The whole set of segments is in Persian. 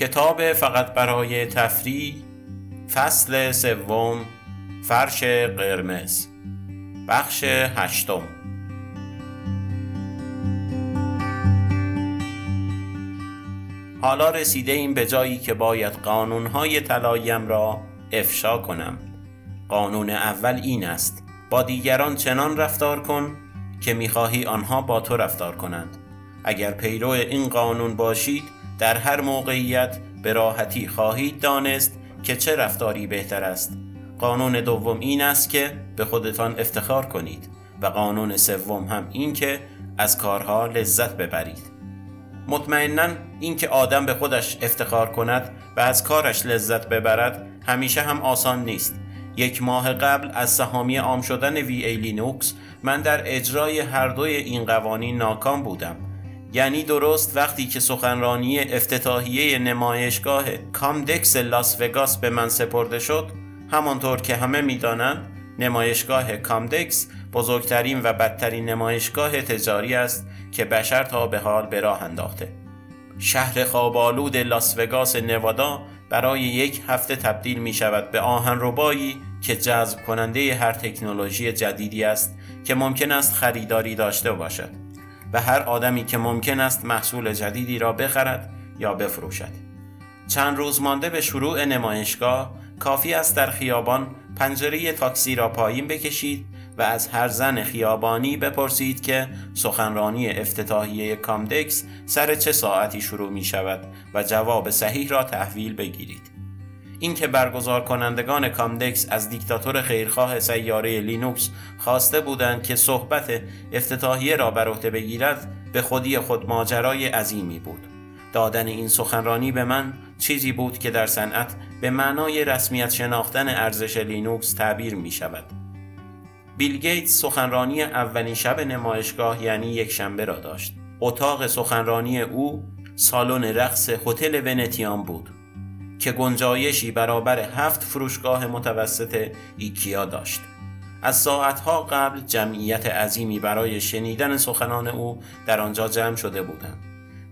کتاب فقط برای تفریح فصل سوم فرش قرمز بخش هشتم. حالا رسیده این به جایی که باید قانونهای طلایم را افشا کنم. قانون اول این است با دیگران چنان رفتار کن که می‌خواهی آنها با تو رفتار کنند. اگر پیرو این قانون باشید در هر موقعیت به راحتی خواهید دانست که چه رفتاری بهتر است. قانون دوم این است که به خودتان افتخار کنید و قانون سوم هم این که از کارها لذت ببرید. مطمئنا اینکه آدم به خودش افتخار کند و از کارش لذت ببرد همیشه هم آسان نیست. یک ماه قبل از سهامی عام شدن وی ای لینوکس من در اجرای هر دوی این قوانین ناکام بودم. یعنی درست وقتی که سخنرانی افتتاحیه نمایشگاه کامدکس لاس وگاس به من سپرده شد همانطور که همه می‌دانند نمایشگاه کامدکس بزرگترین و بدترین نمایشگاه تجاری است که بشر تا به حال به راه انداخته. شهر خوابالود لاس وگاس نوادا برای یک هفته تبدیل می شود به آهن ربایی که جذب کننده هر تکنولوژی جدیدی است که ممکن است خریداری داشته باشد. و هر آدمی که ممکن است محصول جدیدی را بخرد یا بفروشد چند روز مانده به شروع نمایشگاه کافی است در خیابان پنجره تاکسی را پایین بکشید و از هر زن خیابانی بپرسید که سخنرانی افتتاحیه کامدکس سر چه ساعتی شروع می شود و جواب صحیح را تحویل بگیرید. اینکه برگزار کنندگان کامدکس از دیکتاتور خیرخواه سیاره لینوکس خواسته بودند که صحبت افتتاحیه را بر عهده بگیرد به خودی خود ماجرای عظیمی بود. دادن این سخنرانی به من چیزی بود که در صنعت به معنای رسمیت شناختن ارزش لینوکس تعبیر می شود. بیل گیتس سخنرانی اولین شب نمایشگاه یعنی یک شنبه را داشت. اتاق سخنرانی او سالن رقص هتل ونتیان بود که گنجایشی برابر هفت فروشگاه متوسط ایکیا داشت. از ساعتها قبل جمعیت عظیمی برای شنیدن سخنان او در آنجا جمع شده بودند.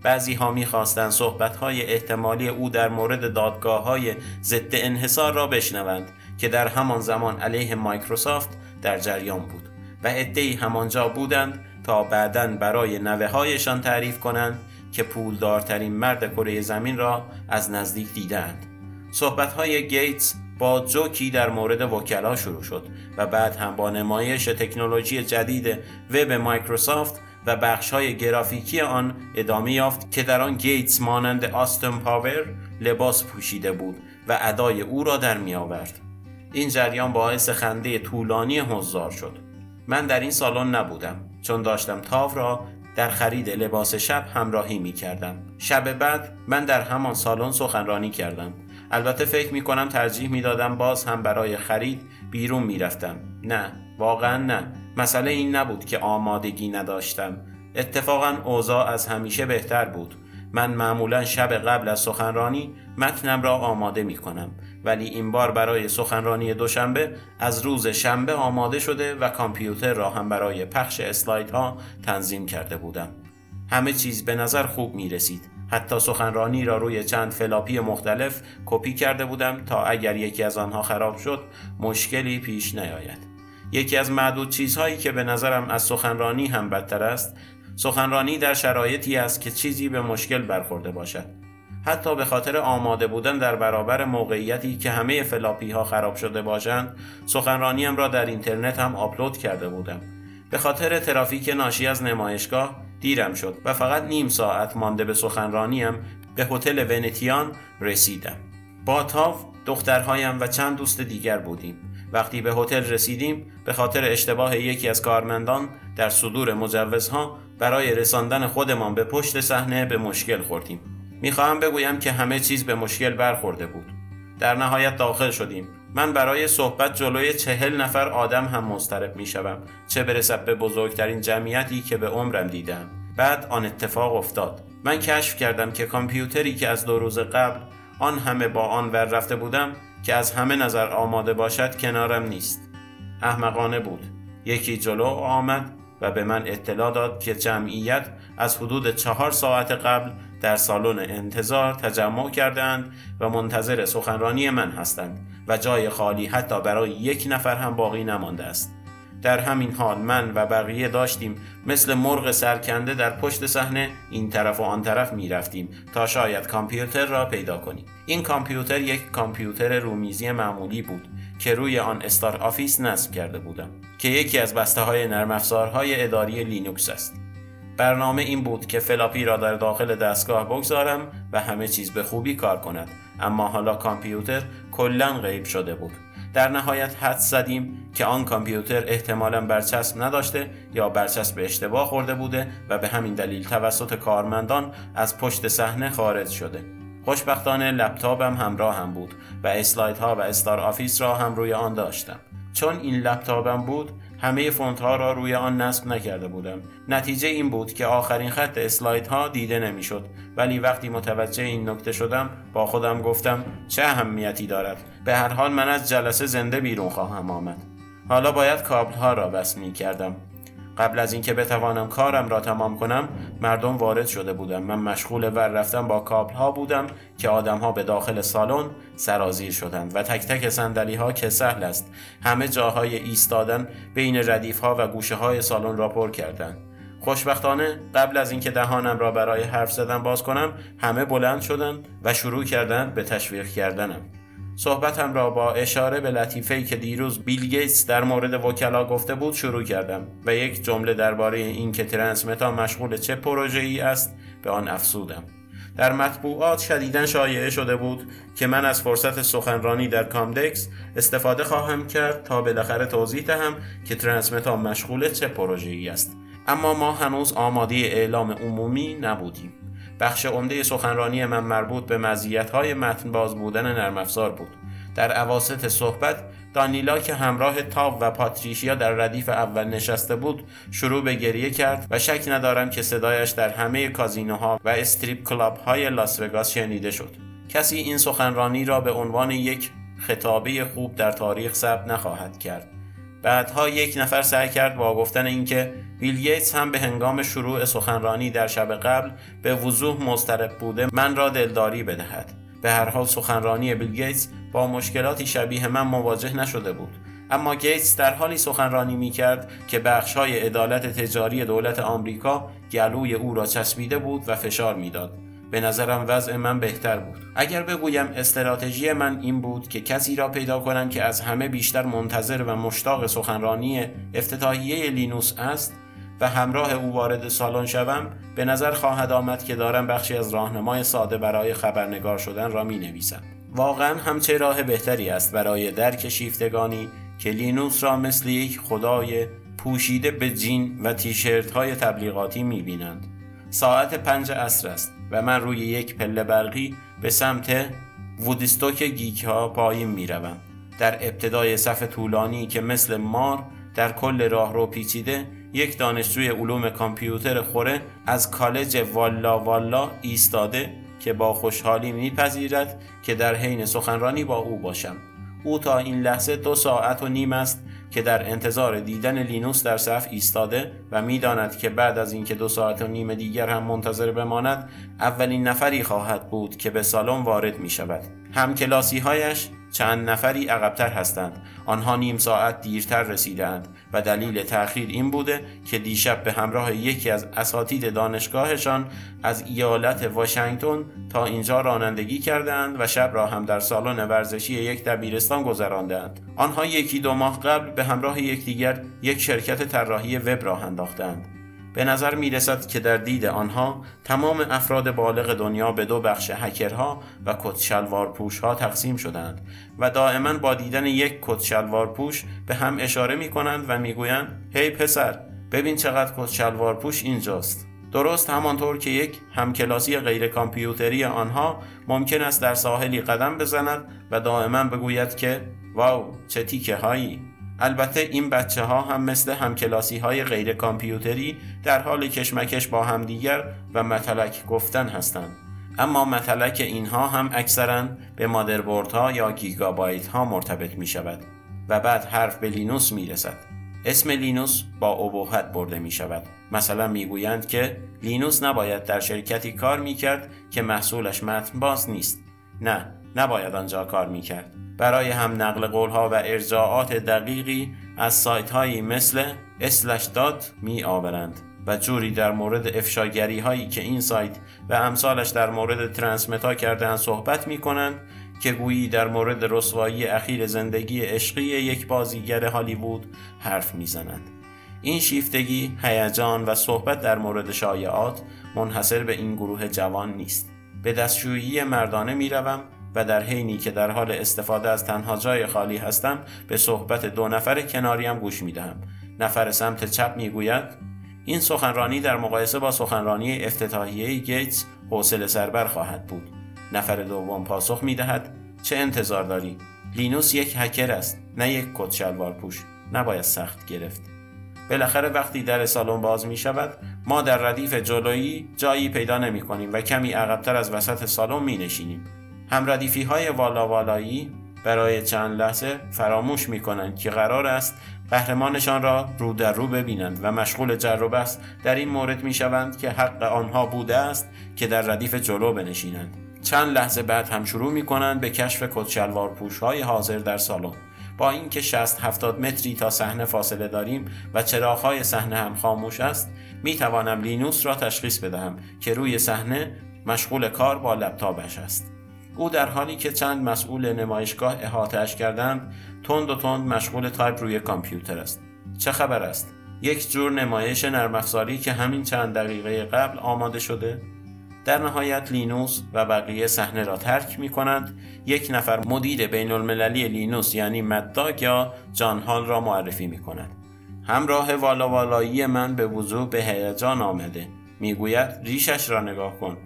بعضی ها می خواستند صحبت های احتمالی او در مورد دادگاه های ضد انحصار را بشنوند که در همان زمان علیه مایکروسافت در جریان بود و عدهای همانجا بودند تا بعدا برای نوه هایشان تعریف کنند که پولدارترین مرد کره زمین را از نزدیک دیدند. صحبت های گیتس با جوکی در مورد وکلا شروع شد و بعد هم با نمایش تکنولوژی جدید وب مایکروسافت و بخش های گرافیکی آن ادامه یافت که در آن گیتس مانند آستن پاور لباس پوشیده بود و ادای او را در می آورد. این جریان باعث خنده طولانی حضار شد من در این سالن نبودم چون داشتم تووه را در خرید لباس شب همراهی می کردم شب بعد من در همان سالن سخنرانی کردم. البته فکر می کنم ترجیح می دادم باز هم برای خرید بیرون می رفتم نه واقعا نه. مسئله این نبود که آمادگی نداشتم. اتفاقا اوضاع از همیشه بهتر بود. من معمولا شب قبل از سخنرانی متنم را آماده می کنم ولی این بار برای سخنرانی دوشنبه از روز شنبه آماده شده و کامپیوتر را هم برای پخش اسلایدها تنظیم کرده بودم. همه چیز به نظر خوب می رسید. حتی سخنرانی را روی چند فلاپی مختلف کپی کرده بودم تا اگر یکی از آنها خراب شد مشکلی پیش نیاید. یکی از معدود چیزهایی که به نظرم از سخنرانی هم بدتر است سخنرانی در شرایطی است که چیزی به مشکل برخورده باشد حتی به خاطر آماده بودن در برابر موقعیتی که همه فلاپی ها خراب شده باشند سخنرانیم را در اینترنت هم آپلود کرده بودم. به خاطر ترافیک ناشی از نمایشگاه دیرم شد و فقط نیم ساعت مانده به سخنرانیم به هتل ونتیان رسیدم. با تاو دخترهایم و چند دوست دیگر بودیم. وقتی به هتل رسیدیم به خاطر اشتباه یکی از کارمندان در صدور مجوزها برای رساندن خودمان به پشت صحنه به مشکل خوردیم. می‌خواهم بگویم که همه چیز به مشکل برخورده بود. در نهایت داخل شدیم. من برای صحبت جلوی چهل نفر آدم هم مضطرب می‌شوم چه برسد به بزرگترین جمعیتی که به عمرم دیدم. بعد آن اتفاق افتاد. من کشف کردم که کامپیوتری که از دو روز قبل آن همه با آن ور رفته بودم که از همه نظر آماده باشد کنارم نیست. احمقانه بود. یکی جلو آمد و به من اطلاع داد که جمعیت از حدود چهار ساعت قبل در سالن انتظار تجمع کردند و منتظر سخنرانی من هستند و جای خالی حتی برای یک نفر هم باقی نمانده است. در همین حال من و بقیه داشتیم مثل مرغ سرکنده در پشت صحنه این طرف و آن طرف می رفتیم تا شاید کامپیوتر را پیدا کنیم. این کامپیوتر یک کامپیوتر رومیزی معمولی بود که روی آن StarOffice نصب کرده بودم که یکی از بسته های نرم افزارهای اداری لینوکس است. برنامه این بود که فلاپی را در داخل دستگاه بگذارم و همه چیز به خوبی کار کند. اما حالا کامپیوتر کلا غیب شده بود. در نهایت حدس زدیم که آن کامپیوتر احتمالا برچسب نداشته یا برچسب اشتباه خورده بوده و به همین دلیل توسط کارمندان از پشت صحنه خارج شده. خوشبختانه لپتاپم همراهم بود و اسلایدها و StarOffice را هم روی آن داشتم. چون این لپتاپم بود همه فونت ها را روی آن نصب نکرده بودم. نتیجه این بود که آخرین خط اسلاید ها دیده نمی‌شد. ولی وقتی متوجه این نکته شدم با خودم گفتم چه اهمیتی دارد. به هر حال من از جلسه زنده بیرون خواهم آمد. حالا باید کابل ها را بس می کردم قبل از اینکه بتوانم کارم را تمام کنم مردم وارد شده بودم. من مشغول ور رفتن با کابل ها بودم که آدم ها به داخل سالن سرازیر شدند و تک تک سندلی ها که سهل است همه جاهای ایستادن بین ردیف ها و گوشه های سالن را پر کردند. خوشبختانه قبل از اینکه دهانم را برای حرف زدن باز کنم همه بلند شدند و شروع کردند به تشویق کردنم. صحبتم را با اشاره به لطیفه‌ای که دیروز بیل گیتس در مورد وکلا گفته بود شروع کردم و یک جمله درباره این که ترنسمتا مشغول چه پروژه ای است به آن افسودم در مطبوعات شدیدا شایعه شده بود که من از فرصت سخنرانی در کامدکس استفاده خواهم کرد تا بالاخره توضیح دهم که ترنسمتا مشغول چه پروژه ای است. اما ما هنوز آماده اعلام عمومی نبودیم. بخش عمده سخنرانی من مربوط به مزیت‌های متن باز بودن نرم افزار بود. در عواسط صحبت دانیلا که همراه تاو و پاتریشیا در ردیف اول نشسته بود شروع به گریه کرد و شک ندارم که صدایش در همه کازینوها و استریپ کلاب های لاس وگاس شنیده شد. کسی این سخنرانی را به عنوان یک خطابه خوب در تاریخ ثبت نخواهد کرد. بعدها یک نفر سعی کرد با گفتن اینکه بیل گیتس هم به هنگام شروع سخنرانی در شب قبل به وضوح مضطرب بوده من را دلداری بدهد به هر حال سخنرانی بیل گیتس با مشکلاتی شبیه من مواجه نشده بود اما گیتس در حالی سخنرانی می کرد که بخش های عدالت تجاری دولت آمریکا گلوی او را چسبیده بود و فشار می‌داد. به نظرم وضع من بهتر بود اگر بگویم استراتژی من این بود که کسی را پیدا کنم که از همه بیشتر منتظر و مشتاق سخنرانی افتتاحیه لینوس است و همراه او وارد سالن شوم به نظر خواهد آمد که دارم بخشی از راهنمای ساده برای خبرنگار شدن را می نویسم واقعا همچه راه بهتری است برای درک شیفتگانی که لینوس را مثل یک خدای پوشیده به جین و تیشرت های تبلیغاتی می بینند. ساعت پنج عصر است و من روی یک پله برقی به سمت وودستوک گیک ها پایین می روم. در ابتدای صف طولانی که مثل مار در کل راه رو پیچیده یک دانشجوی علوم کامپیوتر خوره از کالج والا والا ایستاده که با خوشحالی میپذیرد که در حین سخنرانی با او باشم او تا این لحظه دو ساعت و نیم است که در انتظار دیدن لینوس در صف ایستاده و می‌داند که بعد از اینکه دو ساعت و نیم دیگر هم منتظر بماند اولین نفری خواهد بود که به سالن وارد می شود هم کلاسی هایش چند نفری عقبتر هستند. آنها نیم ساعت دیرتر رسیدند و دلیل تأخیر این بوده که دیشب به همراه یکی از اساتید دانشگاهشان از ایالت واشنگتن تا اینجا رانندگی کردند و شب را هم در سالن ورزشی یک دبیرستان گذراندند آنها یکی دو ماه قبل به همراه یکدیگر یک شرکت طراحی وب راه انداختند به نظر می رسد که در دید آنها تمام افراد بالغ دنیا به دو بخش هکرها و کت پوش ها تقسیم شدند و دائما با دیدن یک کت پوش به هم اشاره می کنند و می گویند هی پسر ببین چقدر کت پوش اینجاست. درست همانطور که یک همکلاسی غیر کامپیوتری آنها ممکن است در ساحلی قدم بزند و دائما بگوید که واو چه تیکه هایی البته این بچه ها هم مثل همکلاسی های غیر کامپیوتری در حال کشمکش با همدیگر و متلک گفتن هستند. اما متلک اینها هم اکثرا به مادربورد ها یا گیگابایت ها مرتبط می شود و بعد حرف به لینوس می رسد اسم لینوس با ابهت برده می شود مثلا می‌گویند که لینوس نباید در شرکتی کار می کرد که محصولش متن باز نیست. نه نباید آنجا کار می کرد برای هم نقل قولها و ارجاعات دقیقی از سایت هایی مثل Slashdot می آورند و جوری در مورد افشاگری هایی که این سایت و امثالش در مورد ترانسمتا کردن صحبت می کنند که گویی در مورد رسوایی اخیر زندگی عشقی یک بازیگر هالیوود حرف می‌زنند. این شیفتگی، هیجان و صحبت در مورد شایعات منحصر به این گروه جوان نیست. به دستشویی مردانه می‌روم و در حینی که در حال استفاده از تنها جای خالی هستم به صحبت دو نفر کناریم گوش می دهم. نفر سمت چپ می گوید این سخنرانی در مقایسه با سخنرانی افتتاحیه گیتس حوصله سربر خواهد بود. نفر دوم پاسخ می دهد چه انتظار داری؟ لینوس یک هکر است نه یک کت شلوار پوش نباید سخت گرفت بالاخره وقتی در سالن باز می شود ما در ردیف جلویی جایی پیدا نمی کنیم و کمی عقبتر از وسط سالن می نشینیم هم ردیفی های والا والایی برای چند لحظه فراموش می کنند که قرار است قهرمانشان را رو در رو ببینند و مشغول جر و بحث در این مورد می شوند که حق آنها بوده است که در ردیف جلو بنشینند. چند لحظه بعد هم شروع می کنند به کشف کتشلوار پوش های حاضر در سالن. با اینکه 60 70 متری تا صحنه فاصله داریم و چراغهای صحنه هم خاموش است می توانم لینوس را تشخیص بدهم که روی صحنه مشغول کار با لپتاپش است. او در حالی که چند مسئول نمایشگاه احاطه‌ش کردند تند و تند مشغول تایپ روی کامپیوتر است. چه خبر است؟ یک جور نمایش نرم که همین چند دقیقه قبل آماده شده؟ در نهایت لینوس و بقیه صحنه را ترک می کنند یک نفر مدیر بین المللی لینوس یعنی Maddog یا جان هال را معرفی می کند همراه والا والایی من به وضوح به هیجان آمده. می‌گوید ریشش را نگاه کن.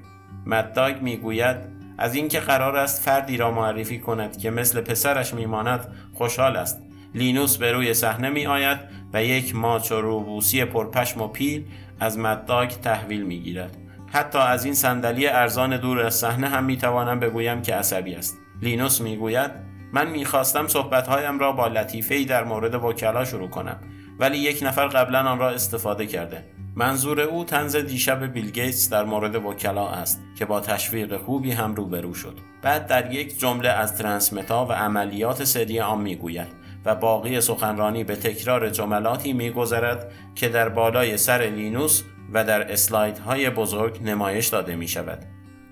مدداگ می‌گوید از اینکه قرار است فردی را معرفی کند که مثل پسرش میماند خوشحال است. لینوس به روی صحنه می آید و یک ماچ و روبوسی پرپشم و پیل از مدداگ تحویل می گیرد. حتی از این صندلی ارزان دور از صحنه هم می‌توانم بگویم که عصبی است. لینوس می‌گوید من می‌خواستم صحبتهایم را با لطیفه در مورد وکلا شروع کنم ولی یک نفر قبلا آن را استفاده کرده. منظور او تنز دیشب بیل گیتس در مورد وکلا است که با تشویق خوبی هم روبرو شد بعد در یک جمله از ترانسمتا و عملیات سری آن می‌گوید و باقی سخنرانی به تکرار جملاتی میگذرد که در بالای سر لینوس و در های بزرگ نمایش داده می شود.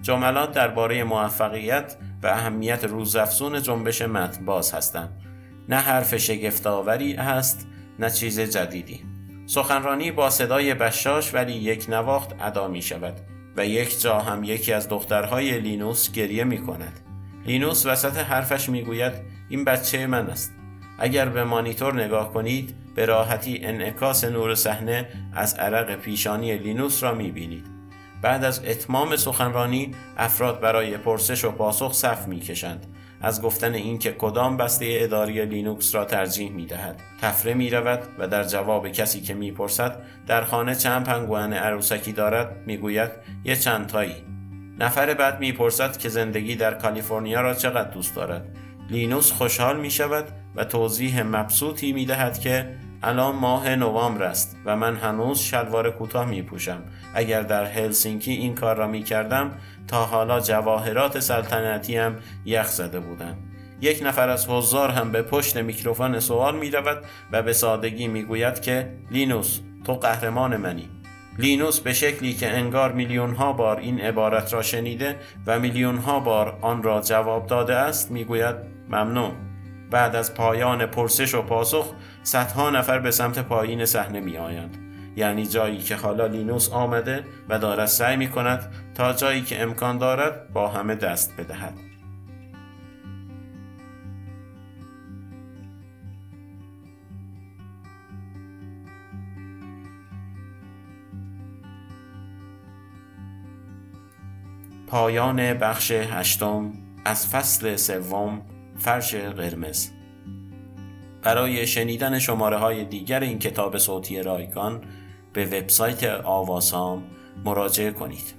جملات درباره موفقیت و اهمیت روزافزون جنبش متن باز هستند. نه حرف شگفتآوری است نه چیز جدیدی. سخنرانی با صدای بشاش ولی یک نواخت ادا می شود و یک جا هم یکی از دخترهای لینوس گریه می کند. لینوس وسط حرفش می گوید این بچه من است. اگر به مانیتور نگاه کنید به راحتی انعکاس نور صحنه از عرق پیشانی لینوس را می‌بینید. بعد از اتمام سخنرانی افراد برای پرسش و پاسخ صف می‌کشند از گفتن اینکه کدام بسته اداری لینوکس را ترجیح می دهد. طفره می رود و در جواب کسی که می پرسد در خانه چند پنگوان عروسکی دارد می گوید یه چند تایی. نفر بعد می پرسد که زندگی در کالیفرنیا را چقدر دوست دارد. لینوس خوشحال می شود و توضیح مبسوطی می دهد که الان ماه نوامبر است و من هنوز شلوار کوتاه می پوشم. اگر در هلسینکی این کار را می کردم تا حالا جواهرات سلطنتی هم یخ زده بودند. یک نفر از حضار هم به پشت میکروفون سوال می رود و به سادگی می گوید که لینوس تو قهرمان منی. لینوس به شکلی که انگار میلیون ها بار این عبارت را شنیده و میلیون ها بار آن را جواب داده است می‌گوید ممنون بعد از پایان پرسش و پاسخ صدها نفر به سمت پایین صحنه می آیند. یعنی جایی که حالا لینوس آمده و دارد سعی می کند تا جایی که امکان دارد با همه دست بدهد. پایان بخش هشتم از فصل سوم فرش قرمز برای شنیدن شماره های دیگر این کتاب صوتی رایگان به وبسایت آواسام مراجعه کنید.